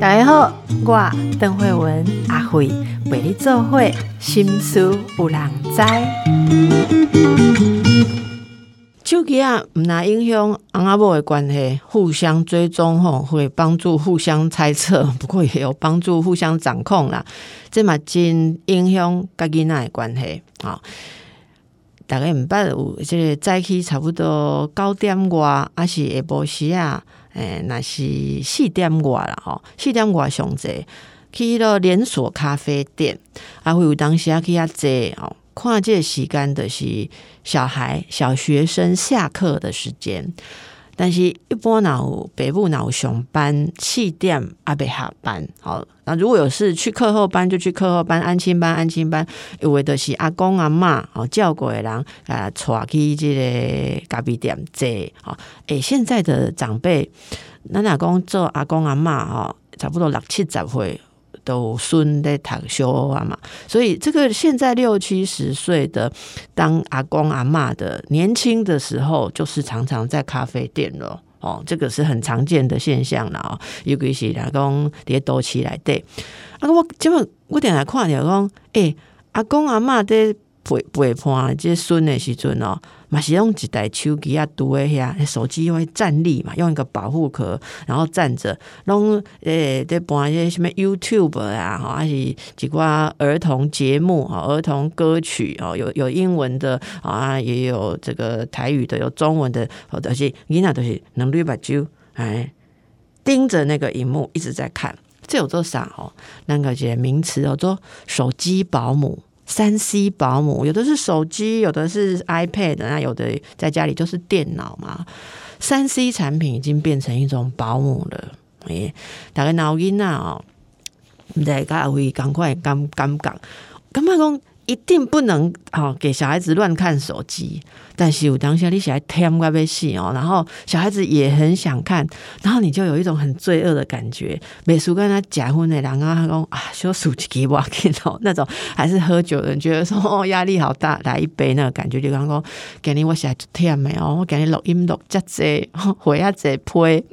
大家好，我邓慧文阿慧为你做会心思有人知。手机啊，毋若影响翁仔某的关系，互相追踪吼，会帮助互相猜测，不过也有帮助互相掌控啦。这嘛真影响甲囡仔的关系啊。大概毋捌有即个早起差不多九点外，还是下晡时啊？诶，若是四点外啦吼，四点外上座去迄落连锁咖啡店，啊，会有当时啊去遐坐吼。看即个时间的是小孩、小学生下课的时间，但是一般脑北部脑上班七点阿北下班，好，那如果有事去课后班就去课后班，安亲班安亲班，因为的是阿公阿妈哦，叫过的人啊，带去这个咖啡店坐，好，诶，现在的长辈，咱阿公做阿公阿妈哈，差不多六七十岁。都孙在读小啊嘛，所以这个现在六七十岁的当阿公阿妈的年轻的时候，就是常常在咖啡店了哦，这个是很常见的现象了哦。尤其是阿公跌多起来对，啊我今晚我点来看着讲，诶阿公阿妈在陪陪伴这孙的时阵哦。嘛是用一台手机啊，拄诶遐手机会站立嘛，用一个保护壳，然后站着，弄诶在播一些什么 YouTube 啊，吼还是一寡儿童节目啊，儿童歌曲哦，有有英文的啊，也有这个台语的，有中文的，而且囡仔都是能力把就哎盯着那个荧幕一直在看，这有做啥哦？那个些名词叫做手机保姆。三 C 保姆，有的是手机，有的是 iPad，那有的在家里就是电脑嘛。三 C 产品已经变成一种保姆了。诶，大家脑筋啊，哦，在家会赶快刚刚讲，干嘛讲？一定不能啊，给小孩子乱看手机。但是有当下你小孩天该被戏哦，然后小孩子也很想看，然后你就有一种很罪恶的感觉。美术跟他结婚的两个他讲啊，修数几给我看哦，那种还是喝酒的人觉得说哦压力好大，来一杯那个感觉就刚刚给你我小孩就甜没哦，我给你录音录这 这回啊这呸。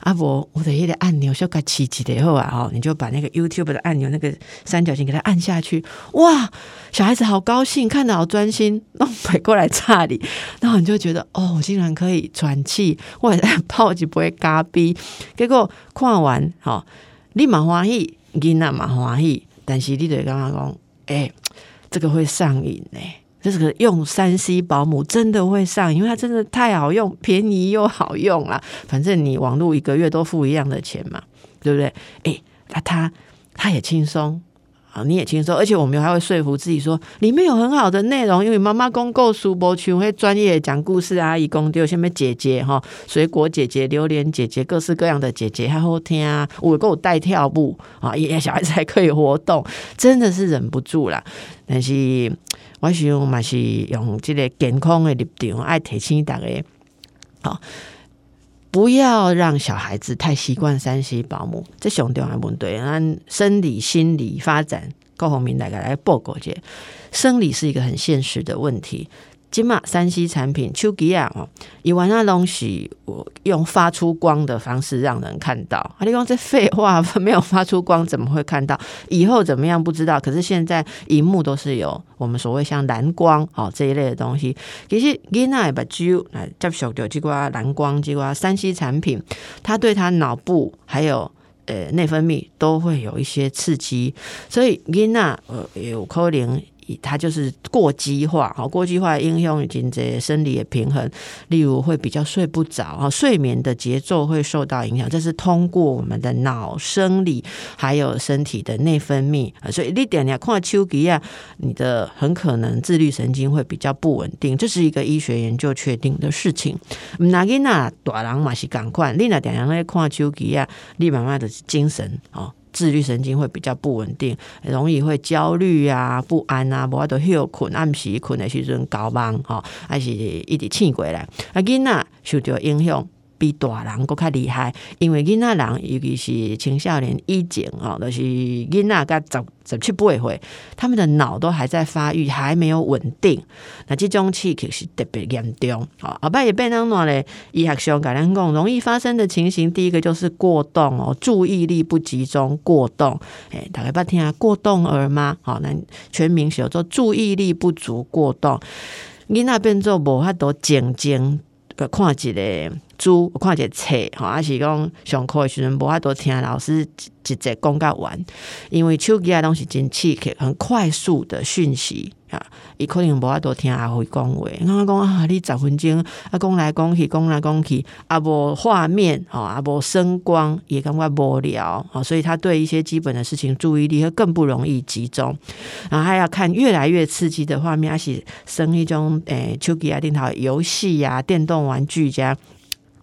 啊不，我的一个按钮就该起起的后啊，哦，你就把那个 YouTube 的按钮那个三角形给它按下去，哇，小孩子好高兴，看得好专心，弄 回过来差点里，然后你就觉得哦，我竟然可以喘气，或者 泡就不会嘎逼。结果看完，好，你蛮欢喜，囡仔蛮欢喜，但是你得刚刚讲，哎，这个会上瘾呢。这个用三 C 保姆真的会上，因为它真的太好用，便宜又好用啦。反正你网络一个月都付一样的钱嘛，对不对？诶，那他他也轻松啊，你也轻松，而且我们还会说服自己说里面有很好的内容，因为妈妈公够书博群会专业讲故事，阿姨公丢下面姐姐哈，水果姐姐、榴莲姐姐，各式各样的姐姐还好听啊，我给我带跳步啊，也小孩子还可以活动，真的是忍不住啦。但是。我想嘛是用这个健康的立场，爱提醒大家，好，不要让小孩子太习惯三 C 保姆，这上重要问对。按生理、心理发展高鸿明大概来报告者，生理是一个很现实的问题。金马三 C 产品，手机啊，哦，以往那东西我用发出光的方式让人看到。啊，你讲这废话，没有发出光怎么会看到？以后怎么样不知道。可是现在荧幕都是有我们所谓像蓝光哦这一类的东西。其实囡仔把就来接受到这个蓝光，这个三 C 产品，它对他脑部还有呃内分泌都会有一些刺激，所以囡仔呃有可能。它就是过激化，好过激化应用已经这生理的平衡，例如会比较睡不着啊，睡眠的节奏会受到影响。这是通过我们的脑生理还有身体的内分泌啊，所以你点你看丘吉亚，你的很可能自律神经会比较不稳定，这是一个医学研究确定的事情。那囡仔大人嘛是赶快，你那点样来看丘吉亚，你慢慢的精神哦。自律神经会比较不稳定，容易会焦虑啊、不安啊，无法度休困，暗时困的时阵搞忙吼，还是一直醒过来。啊，囡仔受着影响，比大人搁较厉害，因为囡仔人尤其是青少年以前哦，就是囡仔甲十十七八岁，他们的脑都还在发育，还没有稳定。那这种刺激是特别严重。好，后摆也变啷喏咧，医学上甲咱讲，容易发生的情形，第一个就是过动哦，注意力不集中，过动。诶，大家捌听过动儿吗？好，那全名叫做注意力不足过动。囡仔变做无法度静静个看一个书，看一个册，吼，还是讲上课的时阵无法度听老师直接讲甲完，因为手机啊拢是真刺激，很快速的讯息。啊，伊可能无法度听阿辉讲话，我讲啊，你十分钟啊，讲来讲去，讲来讲去，啊无画面，吼，啊无声光，也感觉无聊，哦，所以他对一些基本的事情注意力会更不容易集中，然后还要看越来越刺激的画面，还是生一种诶手机啊电脑游戏呀、电动玩具加。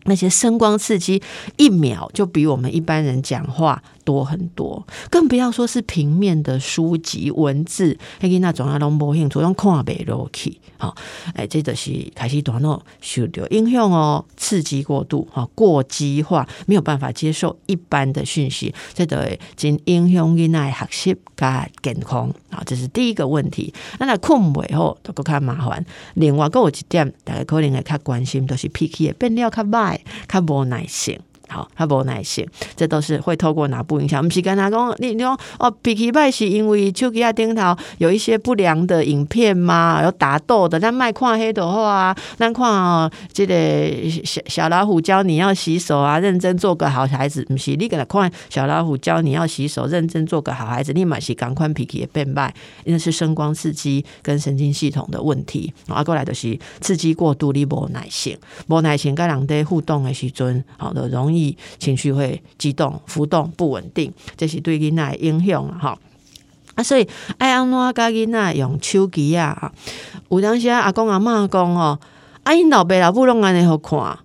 那些声光刺激，一秒就比我们一般人讲话多很多，更不要说是平面的书籍文字，迄个那种啊拢无兴趣，拢看袂落去，好，哎，这就是开始大脑受到影响哦，刺激过度，哈，过激化，没有办法接受一般的讯息，这都会真影响囡仔学习加健康，啊，这是第一个问题。那那困袂好，都够较麻烦。另外，佫有一点，大家可能会较关心，都是脾气的变了较慢。较无耐性，好，他无耐性，这都是会透过脑部影响。毋是跟他讲，你你讲哦，脾气歹是因为手机啊顶头有一些不良的影片吗？有打斗的，咱卖看黑的话啊，咱看哦，这个小小老虎教你要洗手啊，认真做个好孩子。毋是你给他看小老虎教你要洗手，认真做个好孩子，立马是赶快脾气也变败，因为是声光刺激跟神经系统的问题。啊，过来就是刺激过度，你无耐性，无耐性跟人在互动的时阵，好的容易情绪会激动、浮动、不稳定，这是对囡仔的影响哈。啊，所以爱安怎教囡仔用手机啊？有当时阿公阿嬷讲哦，啊，因老爸老母拢安尼好看。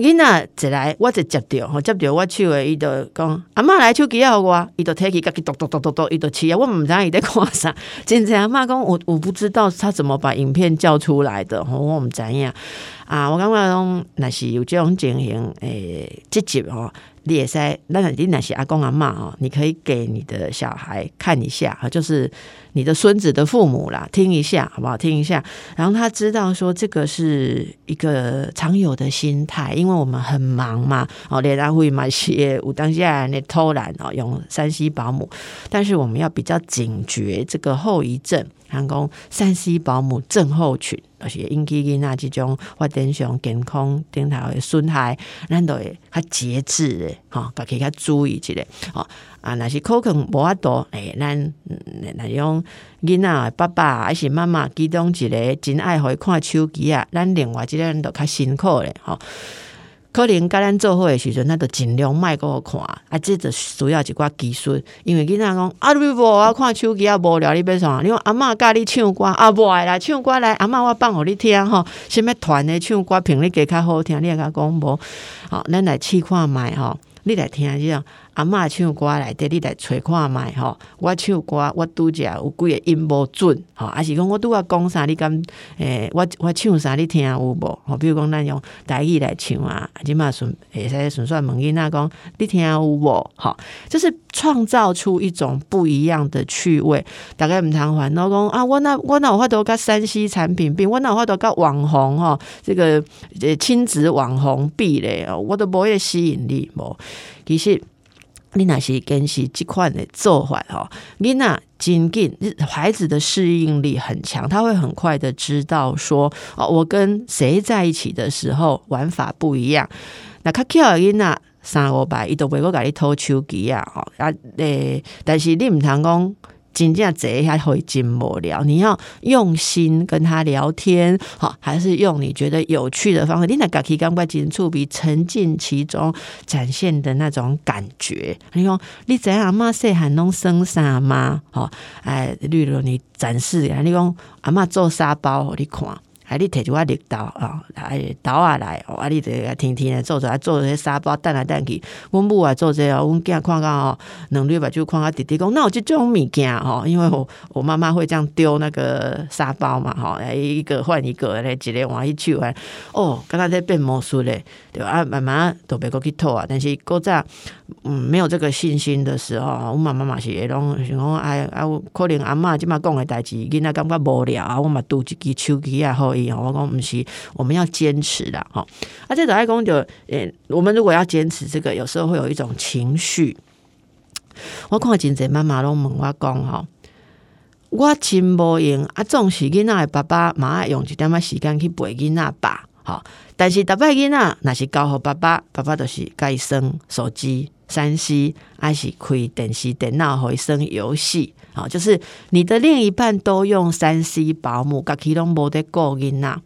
囡仔一来，我就接着吼，接着我手诶，伊就讲阿嬷来手机啊，我，伊就摕起，家己嘟嘟嘟嘟嘟，伊就饲啊，我毋知伊在看啥。真正阿嬷讲，我我不知道他怎么把影片叫出来的，吼，我毋知影。啊，我感觉讲，若是有即种情形，诶，积极吼。你也在，那你那些阿公阿妈哦，你可以给你的小孩看一下啊，就是你的孙子的父母啦，听一下好不好？听一下，然后他知道说这个是一个常有的心态，因为我们很忙嘛，哦，连然会买些武当下那偷懒哦，用山西保姆，但是我们要比较警觉这个后遗症。人讲山西保姆症候群，就是引起囡仔即种发展上健康顶头的损害，咱都会较节制的，吼，家己较注意一下，吼啊，若是可能无法度，诶，咱那用囡仔爸爸还是妈妈，其中一个真爱互伊看手机啊，咱另外一个人都较辛苦咧，吼。可能甲咱做伙诶时阵，咱着尽量莫个我看，啊，这就需要一寡技术。因为囡仔讲啊，你无我看手机啊无聊，你要啥？你讲阿嬷教你唱歌啊，无爱啦，唱歌来，阿嬷我放互你听吼。什物团诶唱歌频率加较好听，你也甲讲无？好，咱来试看觅吼，你来听即种。阿嬷唱歌来底，你来揣看觅吼。我唱歌，我拄则有几个音无准，吼，还是讲我拄啊讲啥，你敢诶？我我唱啥，你听有无？吼，比如讲咱用台语来唱啊，即嘛顺会使顺顺问囡仔讲，你听有无？吼，就是创造出一种不一样的趣味。大概毋通烦恼讲啊，我那我那有法度甲山西产品比，我那有法度甲网红吼，这个诶亲子网红比咧，我都无迄个吸引力无。其实。你若是跟是这款的做法吼，囡仔真紧，孩子的适应力很强，他会很快的知道说哦，我跟谁在一起的时候玩法不一样。那较巧的囡仔三五百，伊都袂过甲你偷手机啊，吼啊诶，但是你毋通讲。真正坐一下会真无聊，你要用心跟他聊天，好，还是用你觉得有趣的方式？你那家己感觉真触笔，沉浸其中，展现的那种感觉。你讲你怎样妈细汉拢生啥吗？好，哎，例如你展示，你讲阿妈做沙包，你看。啊，你摕一块绿豆啊，啊豆啊来，啊，你得天天来做做，做些沙包等来等去。阮母啊做这个，阮囝看到吼，两日目睭看到弟弟讲，那有即种物件吼，因为我我妈妈会这样丢那个沙包嘛，吼，来一个换一个，来一个换一手，哦，刚刚在变魔术咧，对吧？啊，慢慢都别过去偷啊，但是搁早嗯没有这个信心的时候，阮妈妈嘛是会拢想讲，哎啊，可能阿嬷即马讲的代志，囡仔感觉无聊啊，我嘛拄一支手机啊，好伊吼，我讲毋是，我们要坚持啦，吼。啊，这个爱讲就，诶，我们如果要坚持这个，有时候会有一种情绪。我看真济妈妈拢问我讲吼，我真无用啊，总是囡仔的爸爸嘛爱用一点仔时间去陪囡仔吧，吼。但是逐摆囡仔若是交互爸爸，爸爸就是甲伊耍手机、三 C，还是开电视、电脑互伊耍游戏。好，就是你的另一半都用三 C 保姆，家己拢无得顾囡仔，啊，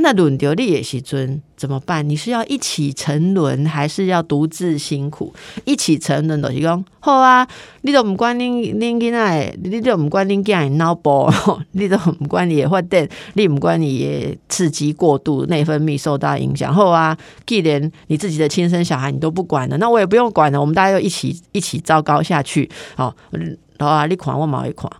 那轮到你的时阵怎么办？你是要一起沉沦，还是要独自辛苦？一起沉沦就是讲好啊，你都唔管恁恁囡仔，你都唔管恁囝的脑波，你都唔管你的发电，你唔管你的刺激过度，内分泌受到影响。好啊，既然你自己的亲生小孩你都不管了，那我也不用管了，我们大家就一起一起糟糕下去。好。老啊，你看我冇一看，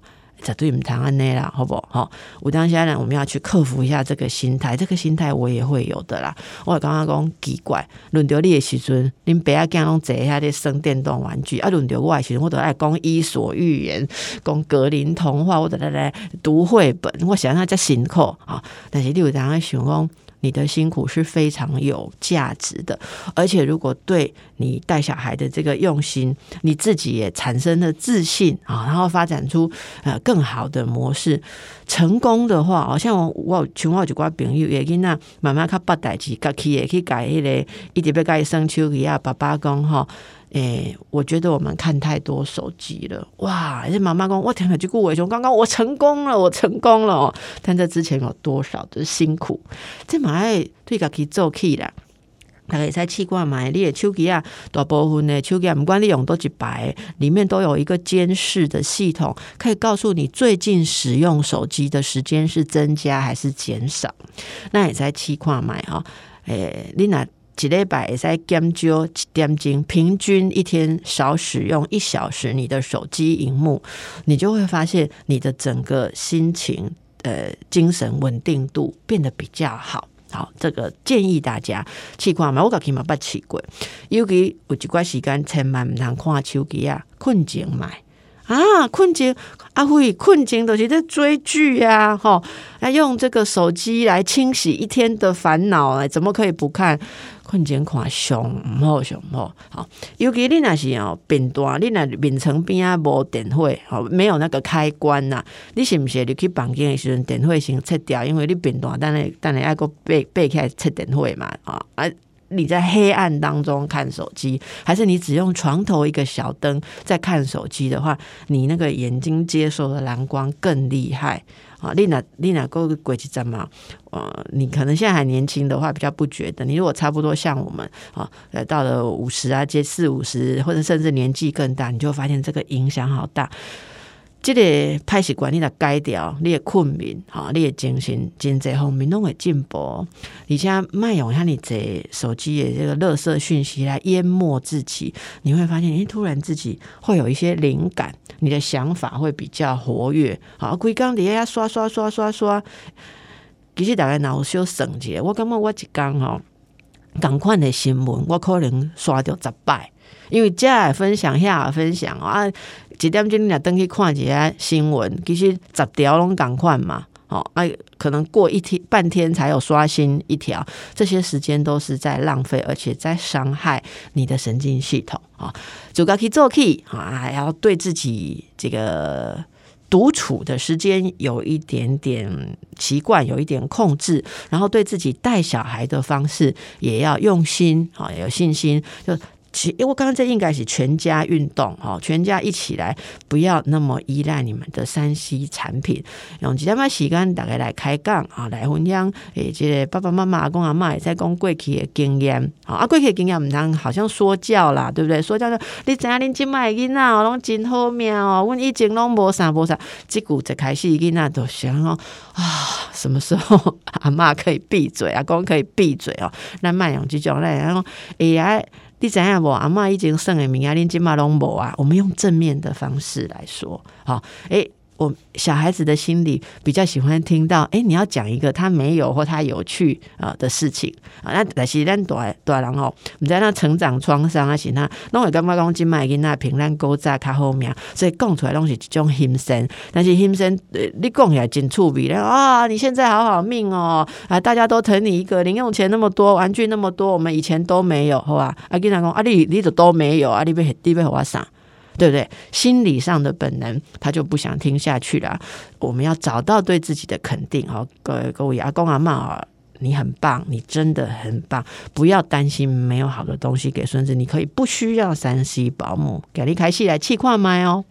绝对唔谈安尼啦，好不好？我当下呢，我们要去克服一下这个心态，这个心态我也会有的啦。我刚刚讲奇怪，轮到你的时阵，恁爸仔囝拢坐下咧生电动玩具，啊，轮到我的时阵，我都爱讲伊索寓言，讲格林童话，我都来来读绘本。我想想才辛苦啊，但是你有当想讲。你的辛苦是非常有价值的，而且如果对你带小孩的这个用心，你自己也产生了自信啊，然后发展出呃更好的模式，成功的话，好像我我像我就寡朋友也跟那慢慢较八代志，家己也去改迄个，一直要改生手机啊，爸爸讲哈。诶，我觉得我们看太多手机了，哇！这妈妈讲，我听了就顾伟雄，刚刚我成功了，我成功了哦。但这之前有多少的辛苦？这马爱对家己做起啦，大家在试过买你的手机啊，大部分的手机啊，不管你用多几百，里面都有一个监视的系统，可以告诉你最近使用手机的时间是增加还是减少。那也在试过买哈，诶，你那。几礼拜也在减少一点钟，平均一天少使用一小时你的手机荧幕，你就会发现你的整个心情、呃精神稳定度变得比较好。好，这个建议大家试看嘛，我家己嘛不试过，尤其有一段时间千万毋通看手机啊，困前买。啊，困前阿辉，困前都是在追剧呀，哈，来用这个手机来清洗一天的烦恼，哎，怎么可以不看？困前看熊唔好，熊唔好，好，尤其你那是哦，变大，你那面层边啊无电火，好，没有那个开关呐，你是不是你去房间的时阵电火先切掉？因为你变大，但系但系爱个背背起来切电火嘛，啊啊。你在黑暗当中看手机，还是你只用床头一个小灯在看手机的话，你那个眼睛接受的蓝光更厉害啊！丽娜，丽娜够鬼气站吗？呃，你可能现在还年轻的话，比较不觉得。你如果差不多像我们啊，呃，到了五十啊，接四五十，或者甚至年纪更大，你就会发现这个影响好大。这个歹习惯你来改掉，你的困眠，哈，你的精神、经济方面拢会进步。而且卖用像你这手机的这个垃圾讯息来淹没自己，你会发现，哎，突然自己会有一些灵感，你的想法会比较活跃。好，规工底下刷刷刷刷刷，其实大概脑小省节，我感觉我一讲吼，赶快的新闻，我可能刷掉十摆。因为这也分享，下也分享啊，几点钟你俩登去看一下新闻，其实十条拢赶快嘛，哦，哎，可能过一天半天才有刷新一条，这些时间都是在浪费，而且在伤害你的神经系统啊。主要可以做 key 啊，还要对自己这个独处的时间有一点点习惯，有一点控制，然后对自己带小孩的方式也要用心啊，有信心就。其因为我刚刚这应该是全家运动哈，全家一起来，不要那么依赖你们的山西产品，用几点半时间大家来开讲啊，来分享诶，这个爸爸妈妈阿公阿妈也在讲过去的经验，好啊，过去的经验唔通好像说教啦，对不对？说教说你知影恁即摆囡仔哦，拢真好命哦，阮以前拢无啥无啥，即久一开始囡仔都想讲啊，什么时候阿妈可以闭嘴，阿公可以闭嘴哦？咱卖用即种咧，然后哎呀。你知影无？阿嬷已经算的名啊，恁即嘛拢无啊。我们用正面的方式来说，好，诶、我小孩子的心里比较喜欢听到，诶、你要讲一个他没有或他有趣啊的事情啊。那但是咱大大人哦，毋知那成长创伤啊是那，拢会感觉讲即卖囡仔平咱古早较好命，所以讲出来拢是一种心声。但是心声，呃你讲起来真趣味咧啊！你现在好好命哦啊！大家都疼你一个，零用钱那么多，玩具那么多，我们以前都没有，好吧？啊，跟他讲啊，你你都都没有啊，你被你被我啥？对不对？心理上的本能，他就不想听下去了。我们要找到对自己的肯定，好，各位各位阿公阿妈啊，你很棒，你真的很棒，不要担心没有好的东西给孙子，你可以不需要山西保姆，给你开戏来气矿麦哦。